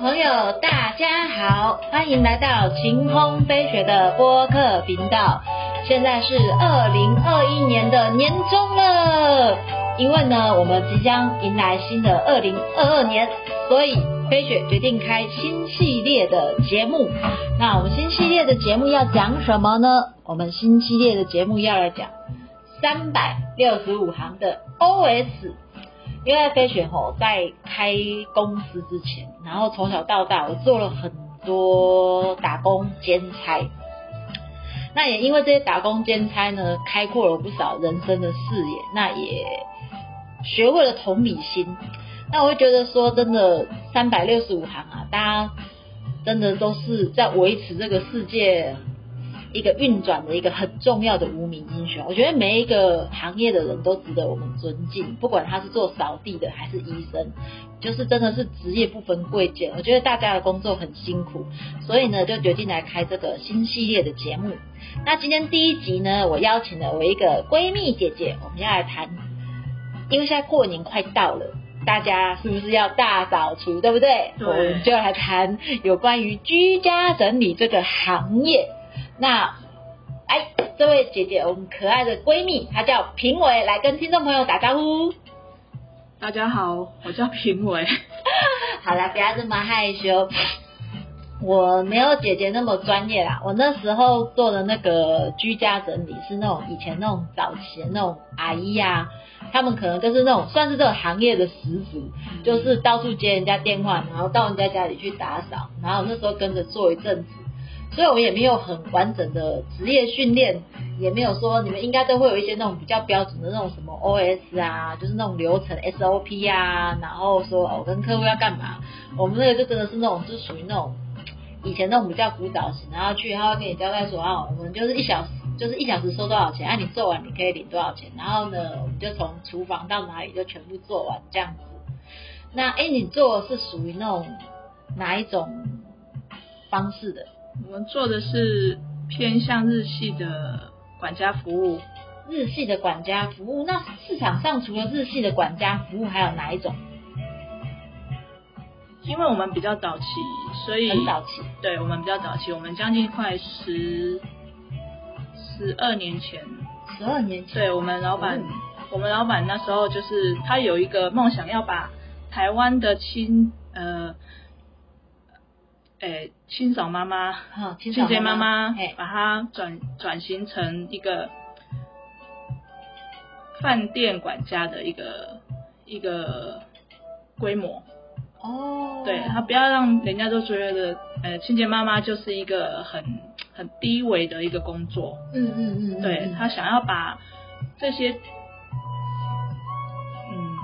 朋友，大家好，欢迎来到晴空飞雪的播客频道。现在是二零二一年的年终了，因为呢，我们即将迎来新的二零二二年，所以飞雪决定开新系列的节目。那我们新系列的节目要讲什么呢？我们新系列的节目要来讲三百六十五行的 OS。因为飞雪吼在开公司之前，然后从小到大我做了很多打工兼差，那也因为这些打工兼差呢，开阔了不少人生的视野，那也学会了同理心。那我会觉得说，真的三百六十五行啊，大家真的都是在维持这个世界。一个运转的一个很重要的无名英雄，我觉得每一个行业的人都值得我们尊敬，不管他是做扫地的还是医生，就是真的是职业不分贵贱。我觉得大家的工作很辛苦，所以呢就决定来开这个新系列的节目。那今天第一集呢，我邀请了我一个闺蜜姐姐，我们要来谈，因为现在过年快到了，大家是不是要大扫除，对不对？对。我们就来谈有关于居家整理这个行业。那，哎，这位姐姐，我们可爱的闺蜜，她叫评委，来跟听众朋友打招呼。大家好，我叫评委。好啦，不要这么害羞。我没有姐姐那么专业啦。我那时候做的那个居家整理，是那种以前那种早期的那种阿姨呀，他们可能就是那种算是这个行业的始祖，就是到处接人家电话，然后到人家家里去打扫，然后那时候跟着做一阵子。所以我们也没有很完整的职业训练，也没有说你们应该都会有一些那种比较标准的那种什么 OS 啊，就是那种流程 SOP 啊，然后说我跟客户要干嘛，我们那个就真的是那种就属于那种以前那种比较古早型，然后去他会跟你交代说啊，我们就是一小时就是一小时收多少钱，啊你做完你可以领多少钱，然后呢我们就从厨房到哪里就全部做完这样子。那哎你做是属于那种哪一种方式的？我们做的是偏向日系的管家服务，日系的管家服务。那市场上除了日系的管家服务，还有哪一种？因为我们比较早期，所以很早期。对我们比较早期，我们将近快十十二年前。十二年前。对我们老板，我们老板那时候就是他有一个梦想，要把台湾的亲呃。诶，清扫妈妈，清洁妈妈，把它转转型成一个饭店管家的一个一个规模。哦。对他不要让人家都觉得，呃，清洁妈妈就是一个很很低微的一个工作。嗯嗯嗯。对他想要把这些，嗯，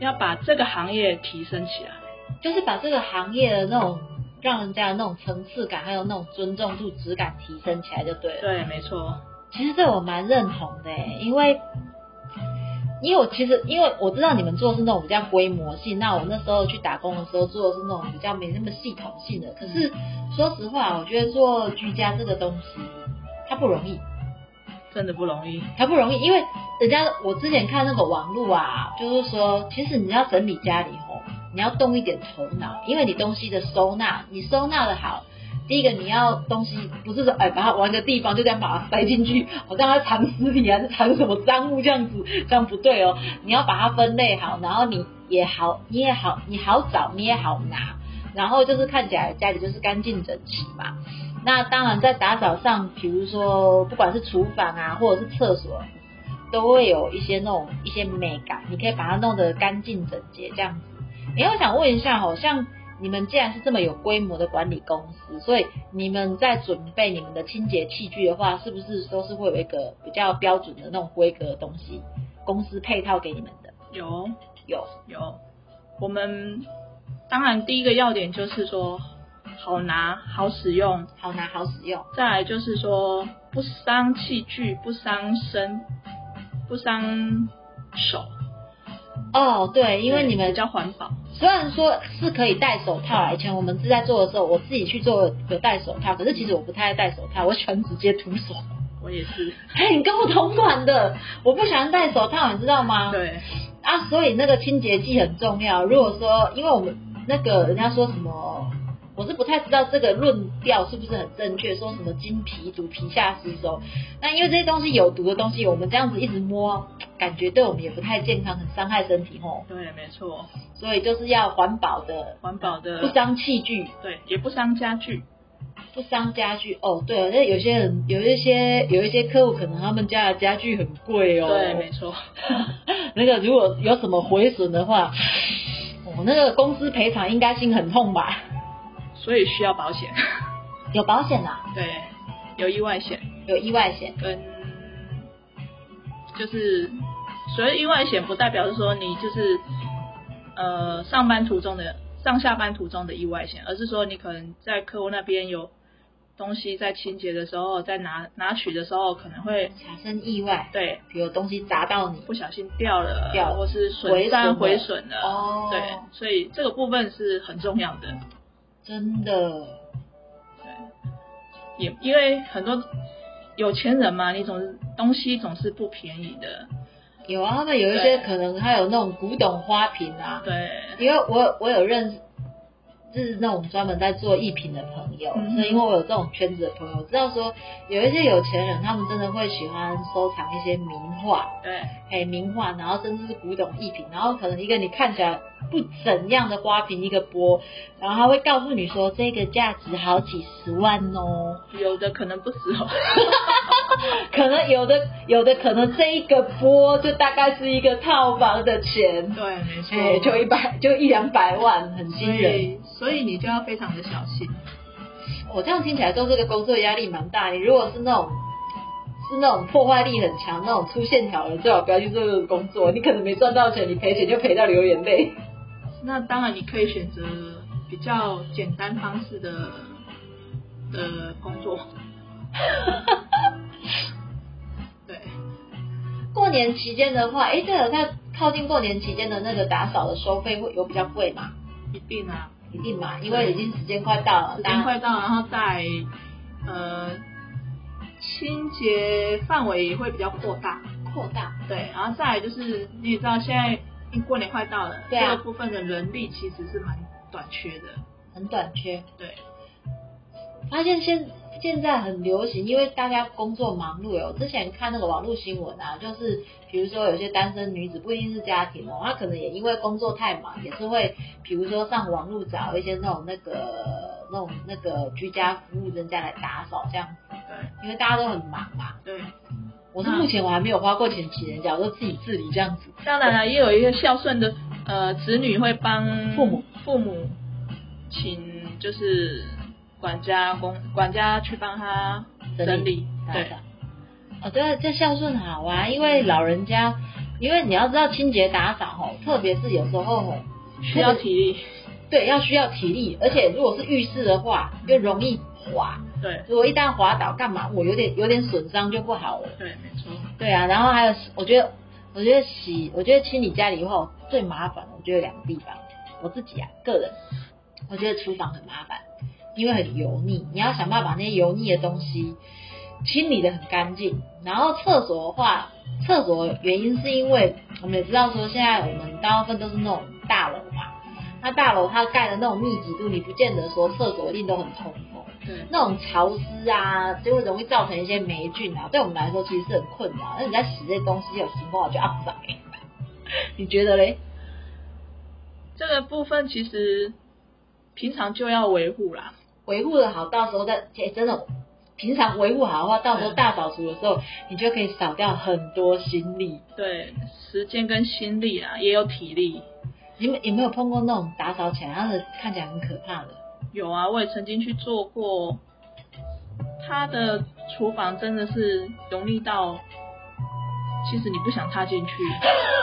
要把这个行业提升起来。就是把这个行业的那种让人家的那种层次感，还有那种尊重度、质感提升起来就对了。对，没错。其实这我蛮认同的，因为因为我其实因为我知道你们做的是那种比较规模性，那我那时候去打工的时候做的是那种比较没那么系统性的。可是说实话，我觉得做居家这个东西它不容易，真的不容易，它不容易，因为人家我之前看那个网络啊，就是说其实你要整理家里。你要动一点头脑，因为你东西的收纳，你收纳的好，第一个你要东西不是说哎把它玩个地方就这样把它塞进去，好像它藏尸体还是藏什么赃物这样子，这样不对哦。你要把它分类好，然后你也好，你也好，你好找你也好拿，然后就是看起来家里就是干净整齐嘛。那当然在打扫上，比如说不管是厨房啊或者是厕所，都会有一些那种一些美感，你可以把它弄得干净整洁这样子。哎，我想问一下，好像你们既然是这么有规模的管理公司，所以你们在准备你们的清洁器具的话，是不是都是会有一个比较标准的那种规格的东西，公司配套给你们的？有，有，有。我们当然第一个要点就是说好拿、好使用，好拿、好使用。再来就是说不伤器具、不伤身、不伤手。哦，对，因为你们比较环保，虽然说是可以戴手套，以前我们是在做的时候，我自己去做有戴手套，可是其实我不太爱戴手套，我喜欢直接涂手。我也是。哎，你跟我同款的，我不喜欢戴手套，你知道吗？对。啊，所以那个清洁剂很重要。如果说，因为我们那个人家说什么，我是不太知道这个论调是不是很正确，说什么金皮毒皮下吸收。那因为这些东西有毒的东西，我们这样子一直摸，感觉对我们也不太健康，很伤害身体吼。对，没错，所以就是要环保的，环保的不伤器具，对，也不伤家具。不伤家具哦，对了，那有些人有一些有一些客户可能他们家的家具很贵哦，对，没错。那个如果有什么毁损的话，哦，那个公司赔偿应该心很痛吧？所以需要保险。有保险啊？对，有意外险，有意外险，跟就是所以意外险，不代表是说你就是呃上班途中的上下班途中的意外险，而是说你可能在客户那边有。东西在清洁的时候，在拿拿取的时候，可能会产生意外。对，比如东西砸到你，不小心掉了，掉或是损伤毁损了。哦。对，所以这个部分是很重要的。真的。对。也因为很多有钱人嘛，你总是东西总是不便宜的。有啊，他们有一些可能还有那种古董花瓶啊。对。因为我我有认识。就是那种专门在做艺品的朋友，所以因为我有这种圈子的朋友，知道说有一些有钱人，他们真的会喜欢收藏一些名画，对，哎，名画，然后甚至是古董艺品，然后可能一个你看起来不怎样的花瓶，一个波，然后他会告诉你说这个价值好几十万哦，有的可能不止哦，可能有的有的可能这一个波就大概是一个套房的钱，对，没错，就一百就一两百万，很惊人。所以你就要非常的小心。我这样听起来，做这个工作压力蛮大。你如果是那种是那种破坏力很强、那种粗线条的，最好不要去做这个工作。你可能没赚到钱，你赔钱就赔到流眼泪。那当然，你可以选择比较简单方式的的工作。对。过年期间的话，哎，对了，它靠近过年期间的那个打扫的收费会有比较贵吗？一定啊。一定嘛，因为已经时间快到了，时间快到，然后再呃清洁范围也会比较扩大，扩大，对，然后再来就是你也知道现在过年快到了，这个部分的人力其实是蛮短缺的，很短缺，对，发现现现在很流行，因为大家工作忙碌哦。之前看那个网络新闻啊，就是比如说有些单身女子不一定是家庭哦，她可能也因为工作太忙，也是会比如说上网络找一些那种那个那种那个居家服务人家来打扫这样子。对，因为大家都很忙嘛。对。我是目前我还没有花过钱请人家，我都自己自理这样子。当然了，也有一些孝顺的呃子女会帮父母父母请就是。管家公管家去帮他整理，对，哦，对，这孝顺好啊，因为老人家，因为你要知道清洁打扫吼，特别是有时候吼需要体力，对，要需要体力，而且如果是浴室的话，又容易滑，对，如果一旦滑倒，干嘛？我有点有点损伤就不好了，对，没错，对啊，然后还有，我觉得，我觉得洗，我觉得清理家里以后最麻烦的，我觉得两个地方，我自己啊，个人，我觉得厨房很麻烦。因为很油腻，你要想办法把那些油腻的东西清理的很干净。然后厕所的话，厕所原因是因为我们也知道说，现在我们大部分都是那种大楼嘛，那大楼它盖的那种密集度，你不见得说厕所一定都很通风。对，那种潮湿啊，就会容易造成一些霉菌啊，对我们来说其实是很困扰。那你在洗这些东西有情况就肮脏。你觉得嘞？这个部分其实平常就要维护啦。维护的好，到时候再真的平常维护好的话，到时候大扫除的时候，你就可以少掉很多心力。对，时间跟心力啊，也有体力。你们有没有碰过那种打扫起来，它的看起来很可怕的？有啊，我也曾经去做过。他的厨房真的是容易到，其实你不想踏进去。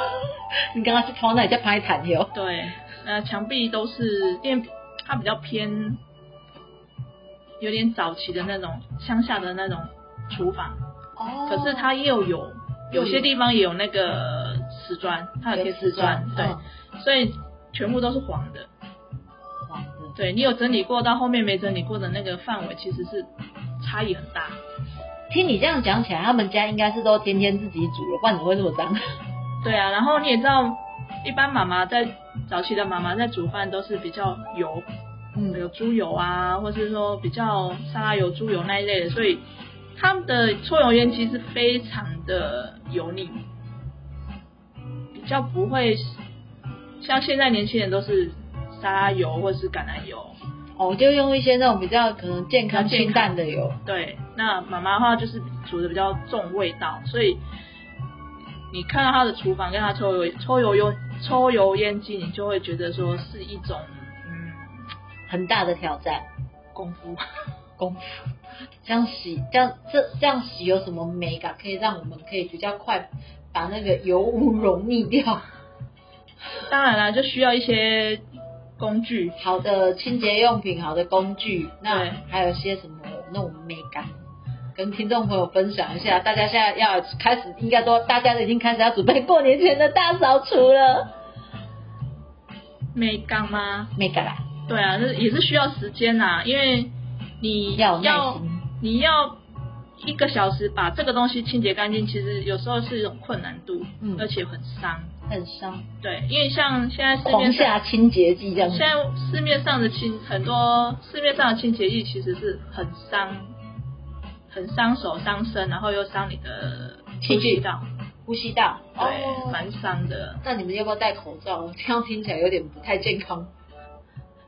你刚刚是跑那里在拍毯哟？对，呃，墙壁都是，因为它比较偏。有点早期的那种乡下的那种厨房，哦，可是它又有有些地方也有那个瓷砖，它有贴瓷砖，对，所以全部都是黄的，黄的，对你有整理过，到后面没整理过的那个范围其实是差异很大。听你这样讲起来，他们家应该是都天天自己煮了，不然怎么会这么脏？对啊，然后你也知道一般妈妈在早期的妈妈在煮饭都是比较油，嗯。有猪油啊，或是说比较沙拉油、猪油那一类的，所以他们的抽油烟机是非常的油腻，比较不会像现在年轻人都是沙拉油或是橄榄油。哦，就用一些那种比较可能健康清淡的油。对，那妈妈的话就是煮的比较重味道，所以你看到她的厨房跟她抽油抽油油抽油烟机，你就会觉得说是一种嗯很大的挑战 功夫。功夫。这样洗，这样这这样洗有什么美感，可以让我们可以比较快把那个油污溶灭掉？当然啦，就需要一些工具。好的清洁用品，好的工具，那对还有些什么那种美感，跟听众朋友分享一下。大家现在要开始，应该都大家都已经开始要准备过年前的大扫除了。美感吗？美感啦，对啊，那也是需要时间呐，因为你要要。你要一个小时把这个东西清洁干净，其实有时候是一种困难度，嗯而且很伤。很伤，对，因为像现在市面上下清洁剂这样子现。在市面上的清很多市面上的清洁剂其实是很伤、很伤手、伤身，然后又伤你的呼吸道，呼吸道，对，哦蛮伤的。那你们要不要戴口罩？这样听起来有点不太健康。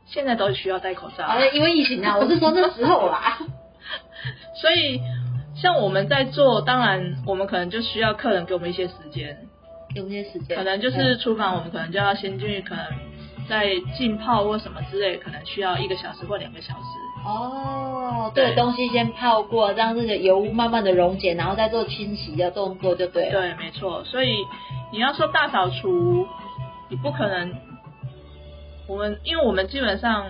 现在都需要戴口罩，啊，因为疫情啊，我是说那时候啦。所以像我们在做，当然我们可能就需要客人给我们一些时间，给一些时间？可能就是厨房我们可能就要先进去，可能在浸泡或什么之类，可能需要一个小时或两个小时。哦，这对东西先泡过，让这个油污慢慢的溶解，然后再做清洗的动作就对了。对，没错。所以你要说大扫除，你不可能，我们因为我们基本上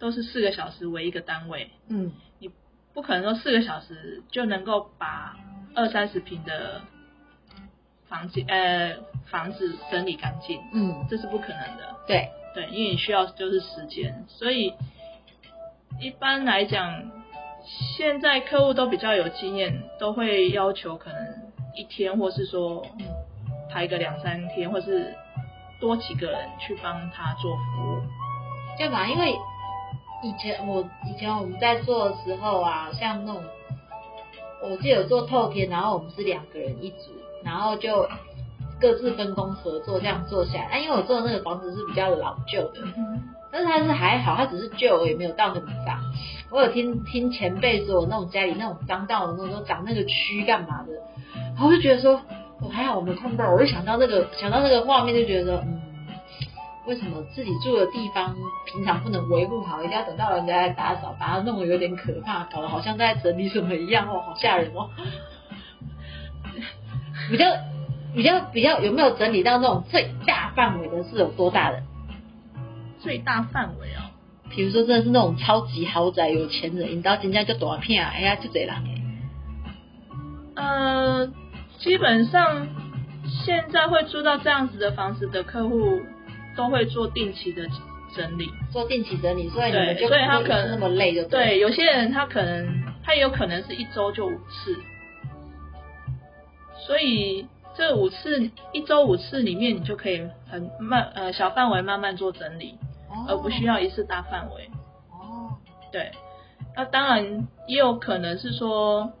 都是四个小时为一个单位，嗯，不可能说四个小时就能够把二三十平的房间呃房子整理干净，嗯，这是不可能的。对，对，因为你需要就是时间，所以一般来讲，现在客户都比较有经验，都会要求可能一天，或是说嗯排个两三天，或是多几个人去帮他做服务。对吧？因为以前我以前我们在做的时候啊，像那种，我记得有做透天，然后我们是两个人一组，然后就各自分工合作这样做下来。啊，因为我做的那个房子是比较老旧的，但是它是还好，它只是旧而已，没有到很脏。我有听听前辈说，那种家里那种脏到那种都长那个蛆干嘛的，然后我就觉得说，我、还好我没碰到，我就想到那个想到那个画面，就觉得说，嗯，为什么自己住的地方平常不能维护好，一定要等到人家来打扫，把它弄得有点可怕，搞得好像在整理什么一样哦，好吓人哦。比较比较比较有没有整理到那种最大范围的是有多大的？最大范围哦，比如说真的是那种超级豪宅有钱人，引到人家就短片啊，哎呀就这人哎。呃，基本上现在会租到这样子的房子的客户，都会做定期的整理。做定期整理，所以你们对就所以他可能那么累就对，有些人他可能他也有可能是一周就五次，所以这五次一周五次里面，你就可以很慢呃小范围慢慢做整理，哦而不需要一次大范围。哦，对，那当然也有可能是说，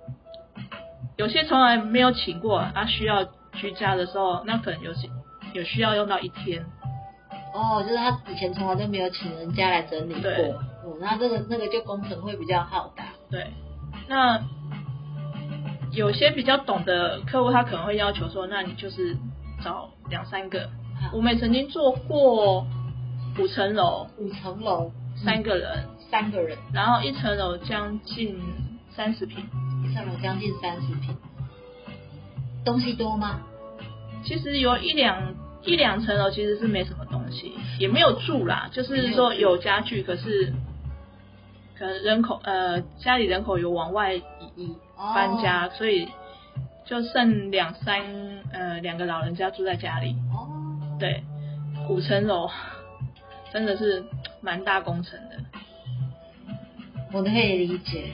有些从来没有请过，他需要居家的时候，那可能有些有需要用到一天。哦，就是他以前从来都没有请人家来整理过，对。哦，那这个那个就工程会比较浩大。对，那有些比较懂的客户，他可能会要求说，那你就是找两三个。我们也曾经做过五层楼，五层楼，三个人，三个人，然后一层楼将近三十平。一层楼将近三十平，东西多吗？其实有一两一两层楼其实是没什么东西，也没有住啦，就是说有家具，可是可能人口呃家里人口有往外移搬家，所以就剩两三呃两个老人家住在家里。哦，对，五层楼真的是蛮大工程的。我可以理解，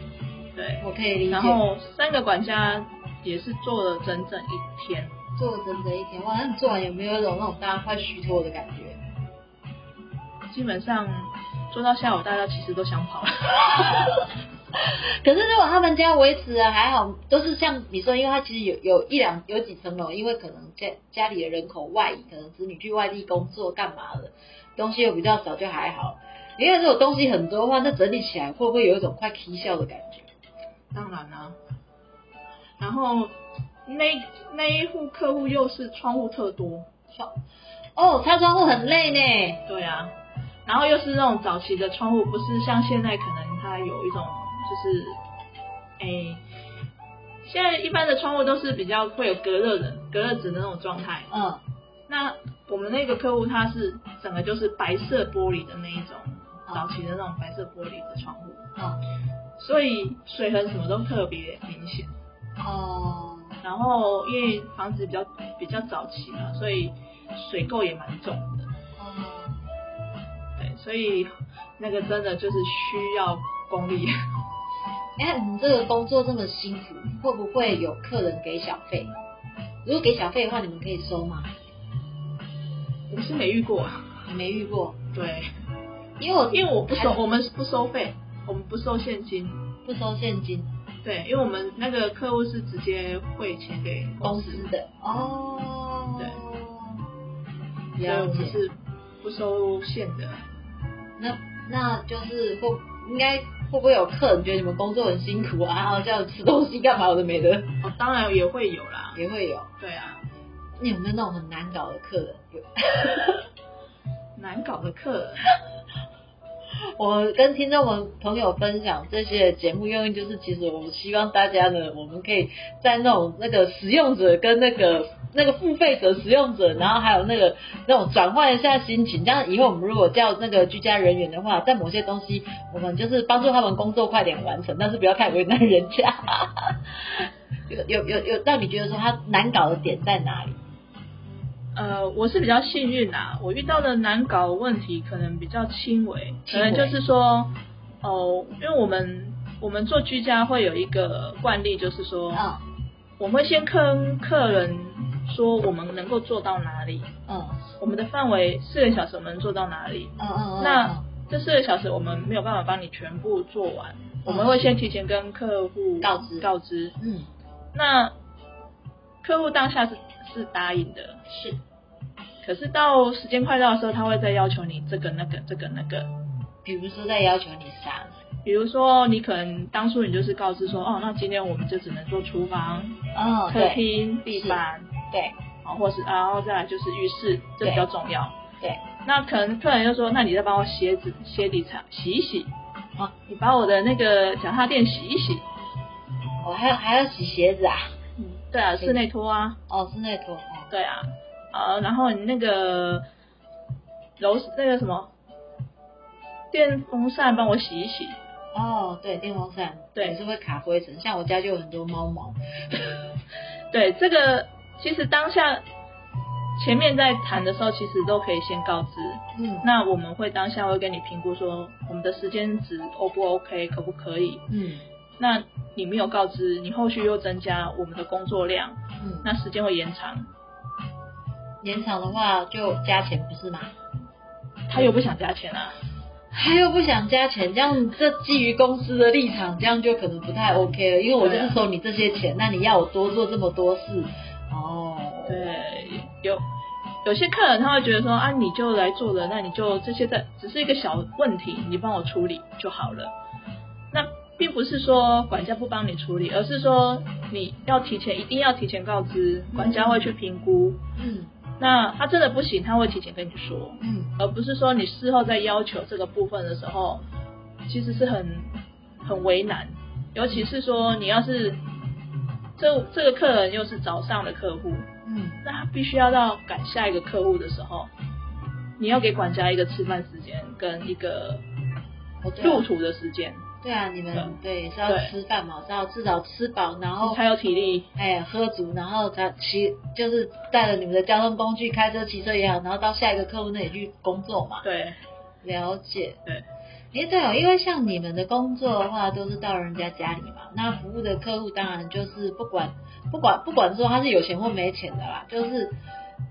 对，我可以理解。然后三个管家也是做了整整一天，做了整整一天，哇！那你做完有没有一种那种大家快虚脱的感觉？基本上做到下午，大家其实都想跑了。可是如果他们家维持啊还好，都是像你说，因为他其实有有一两有几层楼，因为可能家家里的人口外移，可能子女去外地工作干嘛的，东西又比较少，就还好。因为如果东西很多的话，那整理起来会不会有一种快啼笑的感觉？当然啦、然后那那一户客户又是窗户特多，窗哦，擦窗户很累呢。对啊，然后又是那种早期的窗户，不是像现在可能它有一种就是，哎，现在一般的窗户都是比较会有隔热的隔热纸的那种状态。嗯，那我们那个客户他是整个就是白色玻璃的那一种，早期的那种白色玻璃的窗户，嗯，所以水痕什么都特别明显。哦，然后因为房子比较比较早期嘛，所以水垢也蛮重的。哦，对，所以那个真的就是需要功力。哎，你这个工作这么辛苦，会不会有客人给小费？如果给小费的话，你们可以收吗？我是没遇过，啊没遇过，对，因为我因为我不收，还我们不收费，我们不收现金。不收现金，对，因为我们那个客户是直接汇钱给公司司的哦，对，所以。我们是不收现的。那那就是会应该会不会有客人觉得你们工作很辛苦啊，然后叫你吃东西干嘛有的没的，哦，当然也会有啦。也会有。对啊，你有没有那种很难搞的客人？有 难搞的客人。我跟听众们朋友分享这些节目用意，就是其实我们希望大家呢，我们可以在那种那个使用者跟那个那个付费者、使用者，然后还有那个那种转换一下心情。这样以后我们如果叫那个居家人员的话，在某些东西，我们就是帮助他们工作快点完成，但是不要太为难人家。有有有有，让你觉得说他难搞的点在哪里？呃，我是比较幸运啦，我遇到的难搞的问题可能比较轻微，可能就是说，哦，因为我们我们做居家会有一个惯例，就是说，嗯我们会先跟客人说我们能够做到哪里，嗯我们的范围四个小时我们能做到哪里，嗯嗯嗯，那这四个小时我们没有办法帮你全部做完，我们会先提前跟客户告知告知，嗯。那客户当下是是答应的，是可是到时间快到的时候，他会再要求你这个那个这个那个。比如说再要求你啥？比如说，你可能当初你就是告知说，哦，那今天我们就只能做厨房、客哦客厅、地板，对哦，或是然后再来就是浴室，这比较重要。对，那可能客人就说，那你再帮我鞋子、鞋底擦洗一洗，啊你把我的那个脚踏垫洗一洗。我还要还要洗鞋子啊？嗯，对啊，室内拖啊，哦，室内拖哦。对啊，呃，然后你那个楼那个什么电风扇帮我洗一洗。哦，对，电风扇对是会卡灰尘，像我家就有很多猫毛。对，这个其实当下前面在谈的时候，其实都可以先告知。嗯那我们会当下会跟你评估说，我们的时间值 O 不 OK，可不可以？嗯那你没有告知，你后续又增加我们的工作量，嗯，那时间会延长，延长的话就加钱不是吗？他又不想加钱啊。他又不想加钱，这样这基于公司的立场，这样就可能不太 OK 了，因为我就是收你这些钱，那你要我多做这么多事，哦，对，有有些客人他会觉得说啊，你就来做了，那你就这些在只是一个小问题，你帮我处理就好了。那并不是说管家不帮你处理，而是说你要提前一定要提前告知，管家会去评估。嗯那他真的不行，他会提前跟你说，嗯。而不是说你事后在要求这个部分的时候，其实是很很为难。尤其是说你要是这这个客人又是早上的客户，嗯，那他必须要到赶下一个客户的时候，你要给管家一个吃饭时间跟一个哦对啊入土的时间，对啊，你们对是要吃饭嘛，是要至少吃饱，然后你才有体力。哎喝足，然后才骑，就是带着你们的交通工具，开车、骑车也好，然后到下一个客户那里去工作嘛。对了解。对，哎，对哦，因为像你们的工作的话，都是到人家家里嘛，那服务的客户当然就是不管不管不管说他是有钱或没钱的啦，就是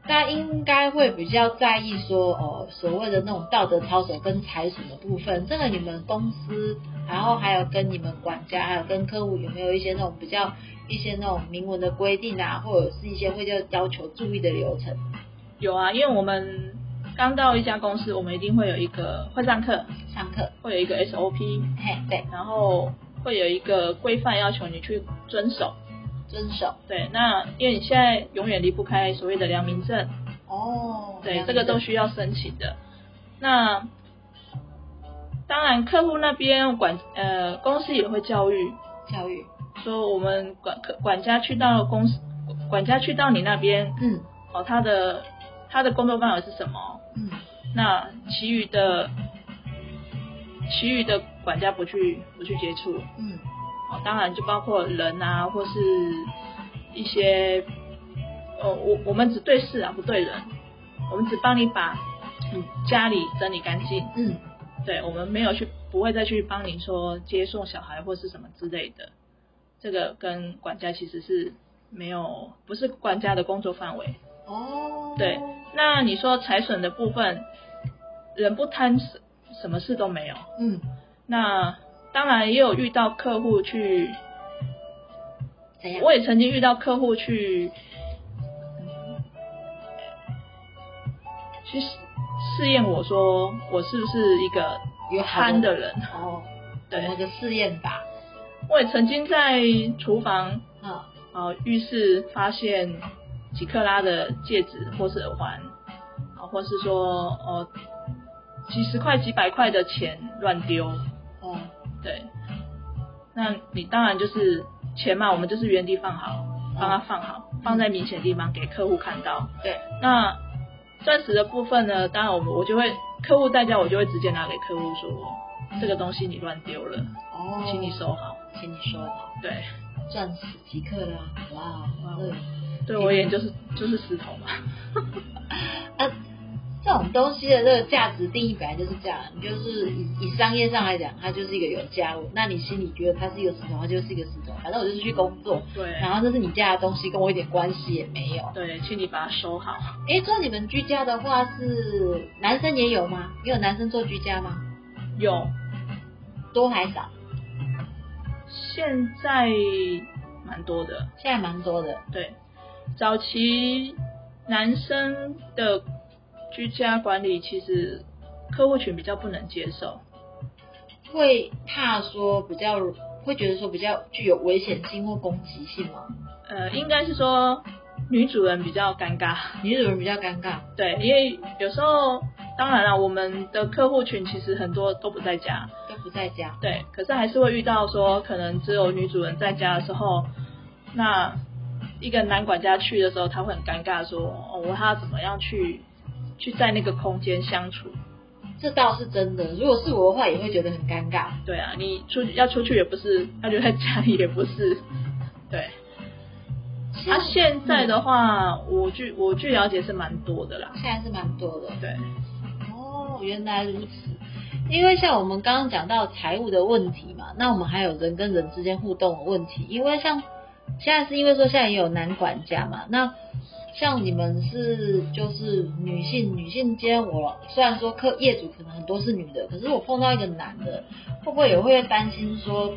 大家应该会比较在意说哦，所谓的那种道德操守跟财损的部分，这个你们公司，然后还有跟你们管家，还有跟客户有没有一些那种比较一些那种明文的规定啊，或者是一些会要要求注意的流程？有啊，因为我们刚到一家公司，我们一定会有一个会上课，上课，会有一个 SOP，嘿，对，然后会有一个规范要求你去遵守。遵守。对，那因为你现在永远离不开所谓的良民证，哦，对，这个都需要申请的。那当然，客户那边管呃公司也会教育，教育，说我们管客管家去到公司，管家去到你那边，嗯。哦，他的他的工作范围是什么？嗯，那其余的其余的管家不去不去接触，嗯哦，当然就包括人啊，或是一些，呃，我我们只对事啊，不对人，我们只帮你把你家里整理干净，嗯，对，我们没有去，不会再去帮你说接送小孩或是什么之类的，这个跟管家其实是没有，不是管家的工作范围。哦，对，那你说财损的部分，人不贪什什么事都没有，嗯，那当然也有遇到客户去，怎样？我也曾经遇到客户去，嗯去试试验我说我是不是一个有好贪的人，哦，对。那个试验吧，我也曾经在厨房啊，啊浴室发现几克拉的戒指或是耳环，啊或是说哦几十块几百块的钱乱丢，哦，对，那你当然就是钱嘛，我们就是原地放好，帮他放好，放在明显地方给客户看到。对，那钻石的部分呢，当然我们我就会客户代价，我就会直接拿给客户说，这个东西你乱丢了，哦，请你收好。请你收好，对，钻石即刻啦，哇，哇嗯，对我而言就是就是石头嘛。啊，这种东西的这个价值定义本来就是这样，你就是以以商业上来讲，它就是一个有价物，那你心里觉得它是一个石头，它就是一个石头，反正我就是去工作，对然后这是你家的东西，跟我一点关系也没有。对，请你把它收好。诶，做你们居家的话是男生也有吗？也有男生做居家吗？有，多还少？现在蛮多的。现在蛮多的。对，早期男生的居家管理其实客户群比较不能接受，会怕说比较会觉得说比较具有危险性或攻击性吗？呃，应该是说女主人比较尴尬，女主人比较尴尬。对，因为有时候当然了，我们的客户群其实很多都不在家，都不在家。对，可是还是会遇到说可能只有女主人在家的时候，那一个男管家去的时候，他会很尴尬说，哦，我他怎么样去去在那个空间相处。这倒是真的。如果是我的话，也会觉得很尴尬。对啊，你出去要出去也不是，要留在家里也不是，对。啊，现在的话，我据我据了解是蛮多的啦。现在是蛮多的。对，哦，原来如此。因为像我们刚刚讲到财务的问题嘛，那我们还有人跟人之间互动的问题。因为像现在是因为说现在也有男管家嘛，那像你们是就是女性女性间，我虽然说客业主可能很多是女的，可是我碰到一个男的，会不会也会担心说，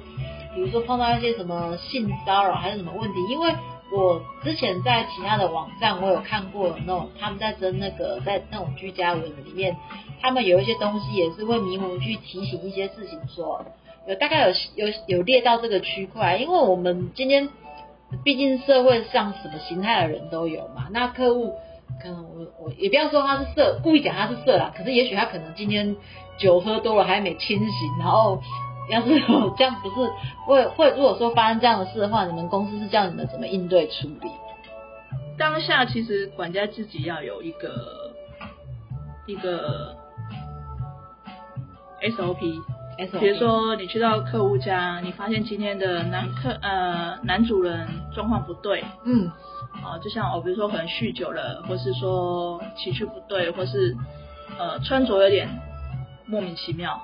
比如说碰到一些什么性骚扰还是什么问题？因为我之前在其他的网站，我有看过那种他们在争那个在那种居家文里面，他们有一些东西也是会明文去提醒一些事情说，有大概有有有列到这个区块，因为我们今天毕竟社会上什么形态的人都有嘛，那客户可能我我也不要说他是色，故意讲他是色啦，可是也许他可能今天酒喝多了还没清醒，然后要是这样不是会会如果说发生这样的事的话，你们公司是叫你们怎么应对处理？当下其实管家自己要有一个一个 SOP，比如说你去到客户家，你发现今天的男客呃男主人状况不对，嗯，哦，就像哦，比如说可能酗酒了，或是说情绪不对，或是呃穿着有点莫名其妙，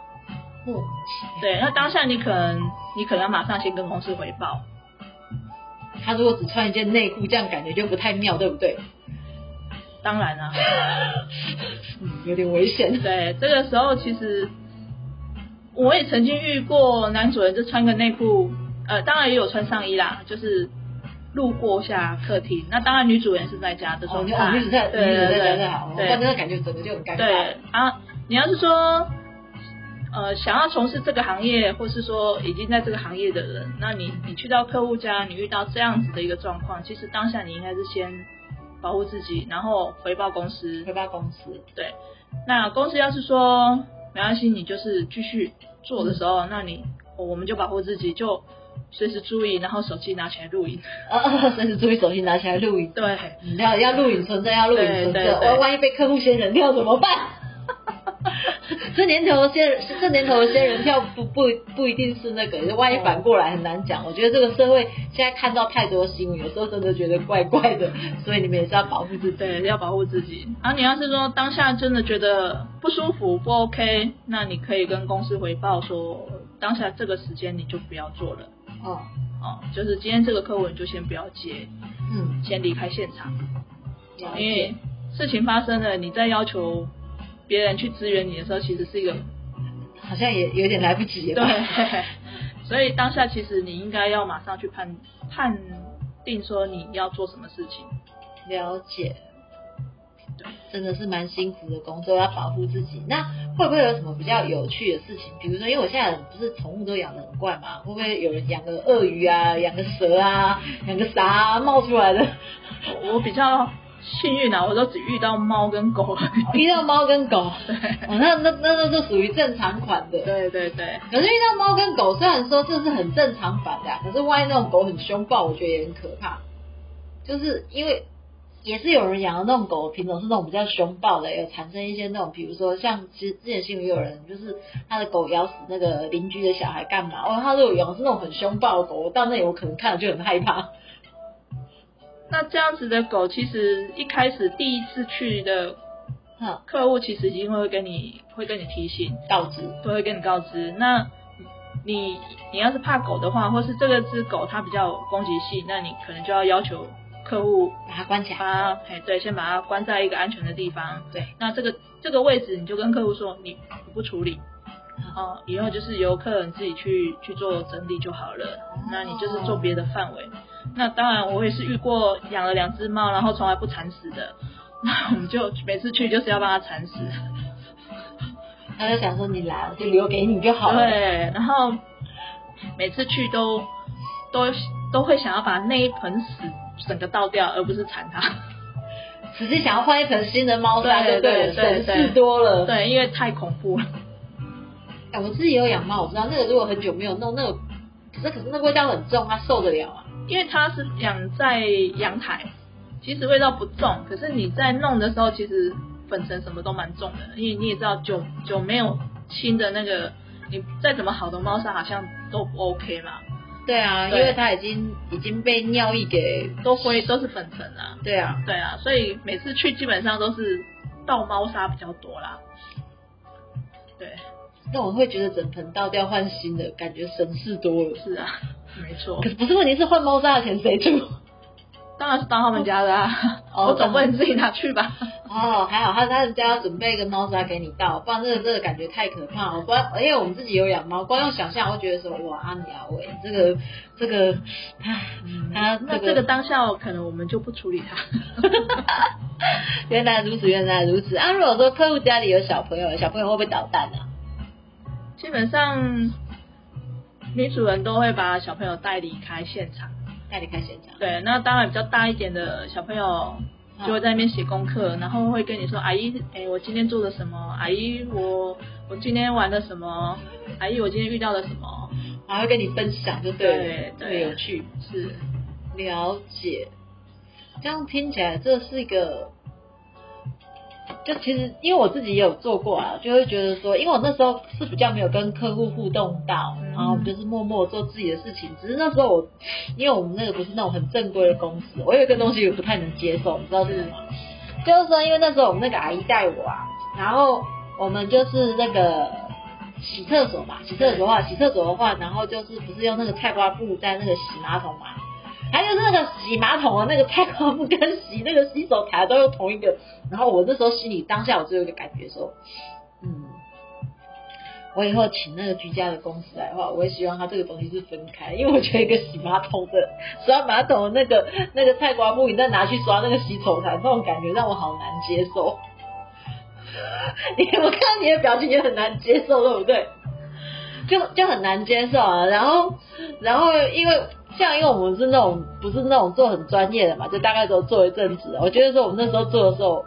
莫名其妙。对，那当下你可能你可能要马上先跟公司回报，他如果只穿一件内裤，这样感觉就不太妙，对不对？当然啊，嗯，有点危险。对，这个时候其实我也曾经遇过男主人就穿个内裤，呃，当然也有穿上衣啦，就是路过下客厅。那当然女主人是在家的时候女主在，对女子在对对在好，对不然那个感觉整个就很尴尬。对啊，你要是说，呃，想要从事这个行业，或是说已经在这个行业的人，那你你去到客户家，你遇到这样子的一个状况，其实当下你应该是先保护自己，然后回报公司。回报公司，对，那公司要是说没关系，你就是继续做的时候，那你我们就保护自己，就随时注意，然后手机拿起来录影。啊，随时注意手机拿起来录影。对，你要要录影存证，要录影存证，万万一被客户先人掉怎么办？这年头的仙人，这年头的仙人跳不不不一定是那个，万一反过来很难讲。我觉得这个社会现在看到太多新闻，有时候真的觉得怪怪的，所以你们也是要保护自己。对，要保护自己。然后你要是说当下真的觉得不舒服、不 OK，那你可以跟公司回报说，当下这个时间你就不要做了。哦，哦，就是今天这个客户你就先不要接，嗯，先离开现场，因为。事情发生了，你再要求别人去支援你的时候，其实是一个好像也有点来不及了对？，所以当下其实你应该要马上去判判定说你要做什么事情。了解。对，真的是蛮辛苦的工作，要保护自己。那会不会有什么比较有趣的事情？比如说，因为我现在不是宠物都养的很怪嘛，会不会有人养个鳄鱼啊，养个蛇啊，养个啥、啊、冒出来的？我我比较幸运啊，我都只遇到猫跟狗。遇到猫跟狗，对哦，那那那那就属于正常款的。对对对，可是遇到猫跟狗，虽然说这是很正常版的啊、可是万一那种狗很凶暴，我觉得也很可怕。就是因为也是有人养的那种狗品种是那种比较凶暴的，有产生一些那种，比如说像之之前新闻有人就是他的狗咬死那个邻居的小孩干嘛？哦，他如果养的是那种很凶暴的狗，我到那里我可能看了就很害怕。那这样子的狗，其实一开始第一次去的哈，客户，其实一定会跟你会跟你提醒，告知都会跟你告知。那你你要是怕狗的话，或是这个只狗它比较有攻击性，那你可能就要要求客户把它关起把来。它，哎对，先把它关在一个安全的地方。对，那这个这个位置，你就跟客户说你你不处理，哦，以后就是由客人自己去去做整理就好了。那你就是做别的范围。那当然，我也是遇过养了两只猫，然后从来不铲屎的。那我们就每次去就是要帮它铲屎。他就想说你来，我就留给你就好了。对，然后每次去都都都会想要把那一盆屎整个倒掉，而不是铲它。只是想要换一盆新的猫砂就对了，对对省事多了。对，因为太恐怖了。哎，我自己有养猫，我知道那个如果很久没有弄，那个那可是那味道很重，它受得了啊？因为它是养在阳台，其实味道不重，可是你在弄的时候，其实粉尘什么都蛮重的。因为你也知道久久没有清的那个，你再怎么好的猫砂好像都不 OK 嘛，对啊，因对为它已经已经被尿液给都灰都是粉尘啊。对啊，对啊，所以每次去基本上都是倒猫砂比较多啦。对，那我会觉得整盆倒掉换新的，感觉省事多了。是啊，没错可，是不是问题是换猫砂的钱谁出？当然是当他们家的啊，哦我总不能自己拿去吧？哦，还好他他们家要准备一个猫砂给你倒，不然这个这个感觉太可怕了。光因为我们自己有养猫，光用想象我会觉得说哇阿鸟喂，这个这个，唉，他那这个当下可能我们就不处理它。原来如此，原来如此。啊，如果说客户家里有小朋友，小朋友会不会捣蛋啊？基本上，女主人都会把小朋友带离开现场。带离开现场。对，那当然比较大一点的小朋友就会在那边写功课，然后会跟你说：“阿姨，哎，我今天做了什么？阿姨，我我今天玩了什么？阿姨，我今天遇到了什么还会跟你分享，就对了，对特别对有趣。？”是，了解，这样听起来这是一个，就其实因为我自己也有做过啊，就会觉得说，因为我那时候是比较没有跟客户互动到，嗯然后我就是默默做自己的事情。只是那时候我，因为我们那个不是那种很正规的公司，我有一个东西我不太能接受，你知道是什么吗？就是说，因为那时候我们那个阿姨带我啊，然后我们就是那个洗厕所嘛，洗厕所的话，洗厕所的话，然后就是不是用那个菜瓜布在那个洗马桶嘛？还有那个洗马桶的那个菜瓜布跟洗那个洗手台都用同一个。然后我那时候心里当下我就有一个感觉说，嗯，我以后请那个居家的公司来的话，我也希望他这个东西是分开，因为我觉得一个洗马桶的刷马桶的那个那个菜瓜布，你再拿去刷那个洗手台，那种感觉让我好难接受。你我看到你的表情也很难接受，对不对？就就很难接受啊。然后然后因为像因为我们是那种不是那种做很专业的嘛，就大概都做一阵子。我觉得说我们那时候做的时候，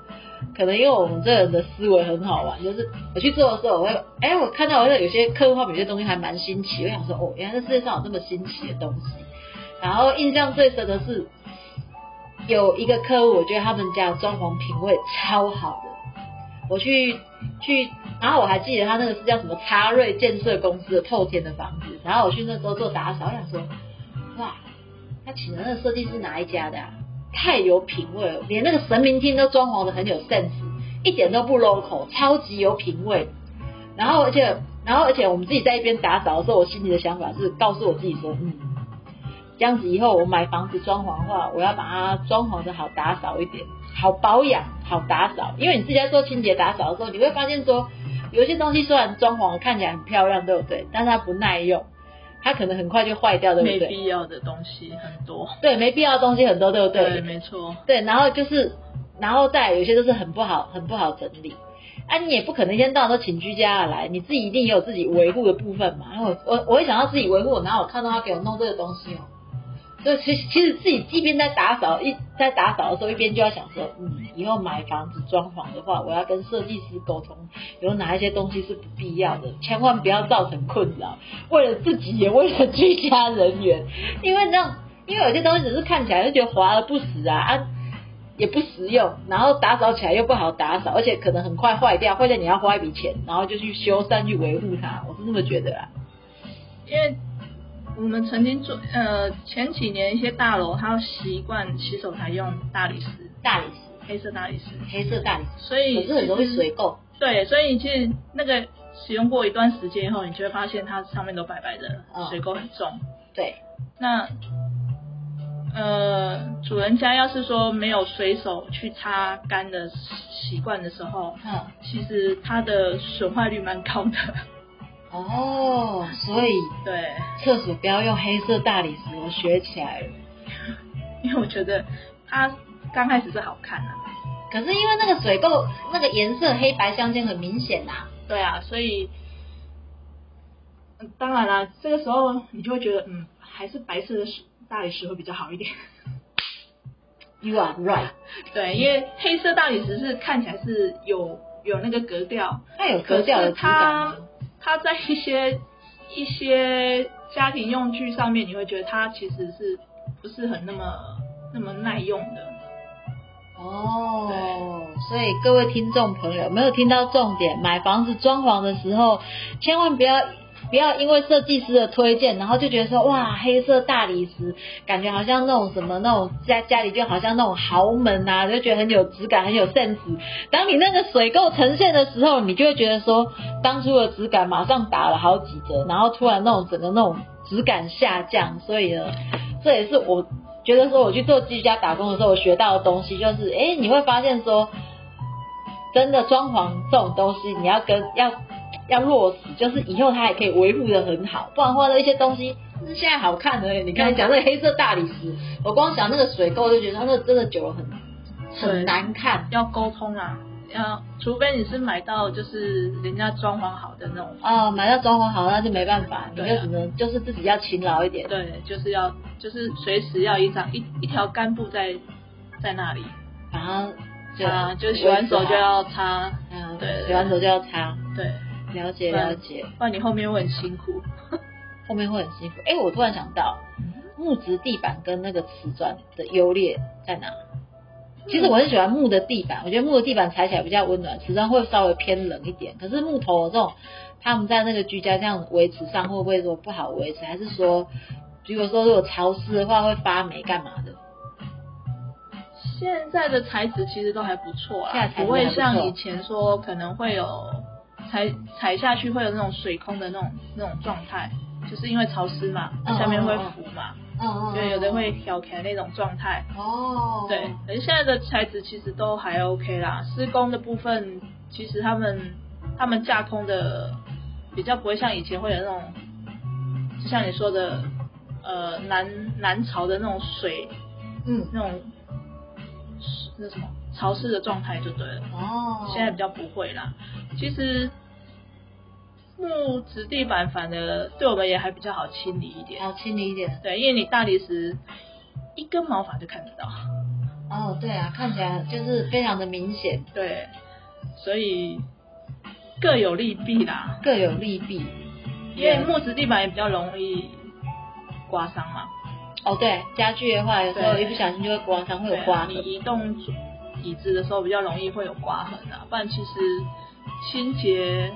可能因为我们这人的思维很好玩，就是我去做的时候，我会哎，我看到好像有些客户他们有些东西还蛮新奇，我想说哦，原来这世界上有这么新奇的东西。然后印象最深的是有一个客户，我觉得他们家装潢品味超好的。我去去，然后我还记得他那个是叫什么插瑞建设公司的透天的房子，然后我去那时候做打扫，我想说，哇，他请的那个设计师哪一家的啊？太有品味了，连那个神明厅都装潢的很有 sense，一点都不 local，超级有品味。然后而且，然后而且我们自己在一边打扫的时候，我心里的想法是告诉我自己说，嗯，这样子以后我买房子装潢的话，我要把它装潢的好打扫一点。好保养，好打扫，因为你自己在做清洁打扫的时候，你会发现说，有些东西虽然装潢看起来很漂亮，对不对？但是它不耐用，它可能很快就坏掉，对不对？没必要的东西很多。对，没必要的东西很多，对不对？对，没错。对，然后就是，然后再有些都是很不好，很不好整理。啊，你也不可能一天到晚都请居家来，你自己一定也有自己维护的部分嘛。然后我我会想到自己维护，然后我看到他给我弄这个东西哦。就其其实自己一边在打扫一在打扫的时候，一边就要想说，嗯，以后买房子装潢的话，我要跟设计师沟通，有哪一些东西是不必要的，千万不要造成困扰。为了自己，也为了居家人员，因为这样，因为有些东西只是看起来就觉得华而不实啊，啊，也不实用，然后打扫起来又不好打扫，而且可能很快坏掉，坏掉你要花一笔钱，然后就去修缮去维护它，我是这么觉得啊，因为。我们曾经做呃前几年一些大楼，它习惯洗手台用大理石，大理石，黑色大理石，黑色大理石，所以是很容易水垢。对，所以你其实那个使用过一段时间以后，你就会发现它上面都白白的，水垢很重。对，那呃主人家要是说没有随手去擦干的习惯的时候，嗯，其实它的损坏率蛮高的。哦，所以对厕所不要用黑色大理石，我学起来了。因为我觉得它刚开始是好看的，可是因为那个水垢，那个颜色黑白相间很明显呐。对啊，所以当然啦，这个时候你就会觉得，嗯，还是白色的大理石会比较好一点。You are right。对，因为黑色大理石是看起来是有有那个格调，它有格调的质感。它在一些一些家庭用具上面，你会觉得它其实是不是很那么那么耐用的？哦，所以各位听众朋友，没有听到重点，买房子装潢的时候，千万不要。不要因为设计师的推荐，然后就觉得说哇，黑色大理石，感觉好像那种什么那种在家里就好像那种豪门啊，就觉得很有质感，很有 sense。当你那个水垢呈现的时候，你就会觉得说，当初的质感马上打了好几折，然后突然那种整个那种质感下降。所以呢，这也是我觉得说我去做居家打工的时候，我学到的东西就是，哎，你会发现说，真的装潢这种东西，你要跟要。要落实，就是以后它也可以维护的很好，不然的话的一些东西是现在好看的。你看，讲那个黑色大理石，我光想那个水垢就觉得那个真的久了很很难看。要沟通啊，要除非你是买到就是人家装潢好的那种。哦，买到装潢好那就没办法，你就只能就是自己要勤劳一点。对，就是要就是随时要一张一一条干布在在那里，然后擦，就洗完手就要擦，嗯，对，洗完手就要擦，对。了解了解，不然你后面会很辛苦，后面会很辛苦。哎，我突然想到，木质地板跟那个瓷砖的优劣在哪？其实我很喜欢木的地板，我觉得木的地板踩起来比较温暖，瓷砖会稍微偏冷一点。可是木头这种，他们在那个居家这样维持上会不会说不好维持？还是说，如果说如果潮湿的话会发霉干嘛的？现在的材质其实都还不错啦，不会像以前说可能会有。踩踩下去会有那种水空的那种那种状态，就是因为潮湿嘛，它下面会浮嘛，嗯嗯，对，有的会挑开那种状态。哦，对，可是现在的材质其实都还 OK 啦，施工的部分其实他们他们架空的比较不会像以前会有那种，就像你说的，呃南南潮的那种水嗯，那种那什么潮湿的状态就对了。哦，现在比较不会啦。其实木质地板反而对我们也还比较好清理一点，好清理一点。对，因为你大理石一根毛发就看得到，哦，对啊，看起来就是非常的明显，对，所以各有利弊啦。各有利弊。因为木质地板也比较容易刮伤嘛，哦，对，家具的话，有时候一不小心就会刮伤，会有刮痕你。移动椅子的时候比较容易会有刮痕啊，不然其实清洁，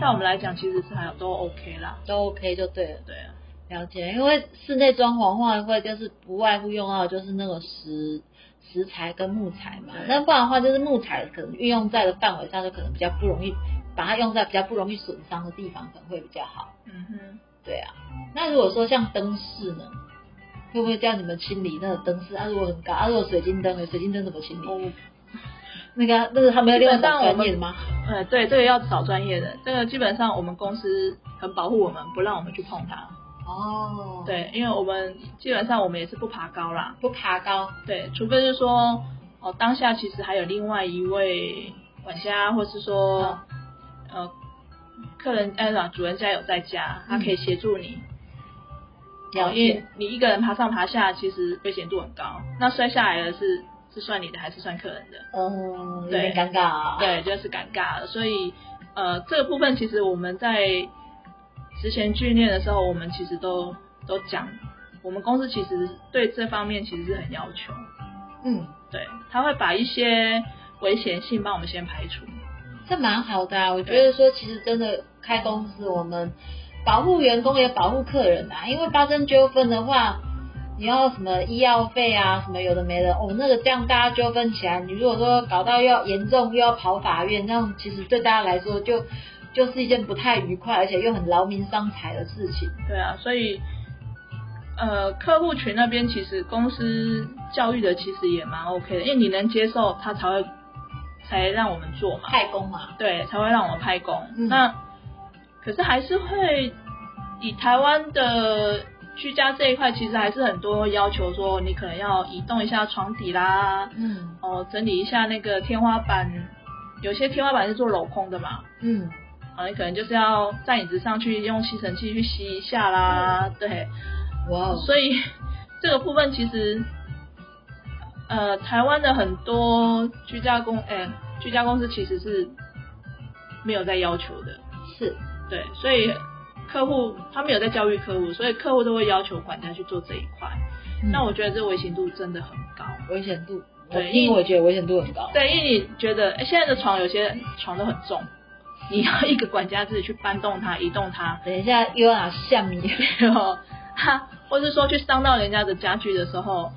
在我们来讲其实是还有都 OK 啦。都 OK 就对了，对啊，了解。因为室内装潢的话，会就是不外乎用到的就是那个石石材跟木材嘛。那不然的话，就是木材可能运用在的范围上，就可能比较不容易把它用在比较不容易损伤的地方，可能会比较好。嗯哼。对啊，那如果说像灯饰呢，会不会叫你们清理那个灯饰？啊，如果很高，啊，如果水晶灯，水晶灯怎么清理？哦，那个那个他们要另外找专业的吗？呃，对，这个要找专业的，这个基本上我们公司很保护我们，不让我们去碰它。哦，，对，因为我们基本上我们也是不爬高啦，不爬高，对，除非是说哦，当下其实还有另外一位管家，或是说呃客人哎呀主人家有在家，他可以协助你。了哦因为解。你一个人爬上爬下，其实危险度很高。那摔下来的是是算你的还是算客人的？嗯，有对点尴尬啊。，对，就是尴尬了。所以呃，这个部分其实我们在之前训练的时候，我们其实都都讲，我们公司其实对这方面其实是很要求。嗯，对，他会把一些危险性帮我们先排除。这蛮好的啊。我觉得说，其实真的开公司，我们保护员工也保护客人啊。因为发生纠纷的话，你要什么医药费啊，什么有的没的，哦，那个这样大家纠纷起来，你如果说搞到要严重又要跑法院，那样其实对大家来说就就是一件不太愉快，而且又很劳民伤财的事情。对啊，所以呃，客户群那边其实公司教育的其实也蛮 OK 的，因为你能接受，他才会才让我们做嘛。派工嘛，对，才会让我们派工。嗯那可是还是会以台湾的居家这一块，其实还是很多要求说，你可能要移动一下床底啦，嗯。哦，整理一下那个天花板，有些天花板是做镂空的嘛，嗯，啊，你可能就是要在椅子上去用吸尘器去吸一下啦，对，哇哦，所以 这个部分其实，呃，台湾的很多居家公，哎、居家公司其实是没有在要求的，是，对，所以客户他们有在教育客户，所以客户都会要求管家去做这一块。嗯那我觉得这危险度真的很高。危险度，对，因为我也觉得危险度很高。对，因为你觉得，哎，现在的床有些床都很重，你要一个管家自己去搬动它、移动它，等一下又要拿橡皮，然 后哈，或是说去伤到人家的家具的时候，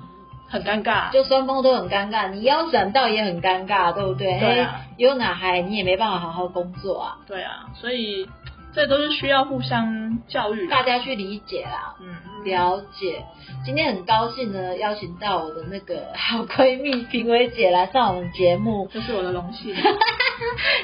很尴尬。就双方都很尴尬，你腰闪到也很尴尬，对不对？对啊有哪还你也没办法好好工作啊，对啊，所以这都是需要互相教育。大家去理解啦。嗯，了解，今天很高兴呢，邀请到我的那个好闺蜜评委姐来上我们节目，这是我的荣幸。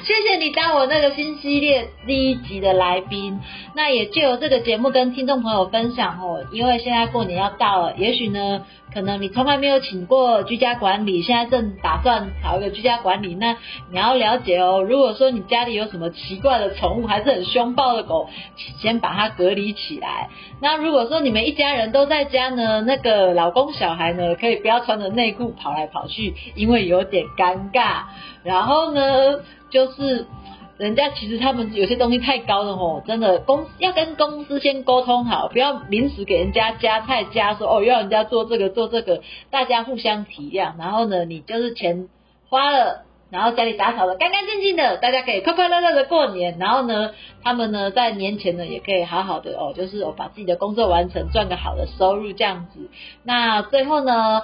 谢谢你当我那个新系列第一集的来宾。那也借由这个节目跟听众朋友分享哦，因为现在过年要到了，也许呢，可能你从来没有请过居家管理，现在正打算找一个居家管理，那你要了解哦。如果说你家里有什么奇怪的宠物，还是很凶暴的狗，先把它隔离起来。那如果说你们一家人都在家呢，那个老公小孩呢，可以不要穿着内裤跑来跑去，因为有点尴尬。然后呢，就是人家其实他们有些东西太高了吼，真的公要跟公司先沟通好，不要临时给人家加菜加说哦要人家做这个做这个，大家互相体谅。然后呢，你就是钱花了。然后家里打扫的干干净净的，大家可以快快乐乐的过年。然后呢，他们呢在年前呢也可以好好的哦，就是哦把自己的工作完成，赚个好的收入这样子。那最后呢，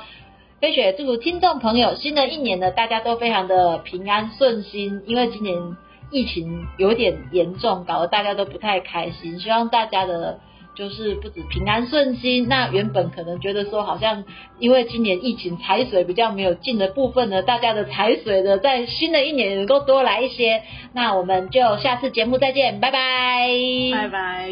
飞雪祝听众朋友新的一年呢，大家都非常的平安顺心，因为今年疫情有点严重，搞得大家都不太开心。希望大家的。就是不止平安顺心，那原本可能觉得说好像因为今年疫情财水比较没有进的部分呢，大家的财水呢在新的一年能够多来一些。那我们就下次节目再见，拜拜，拜拜。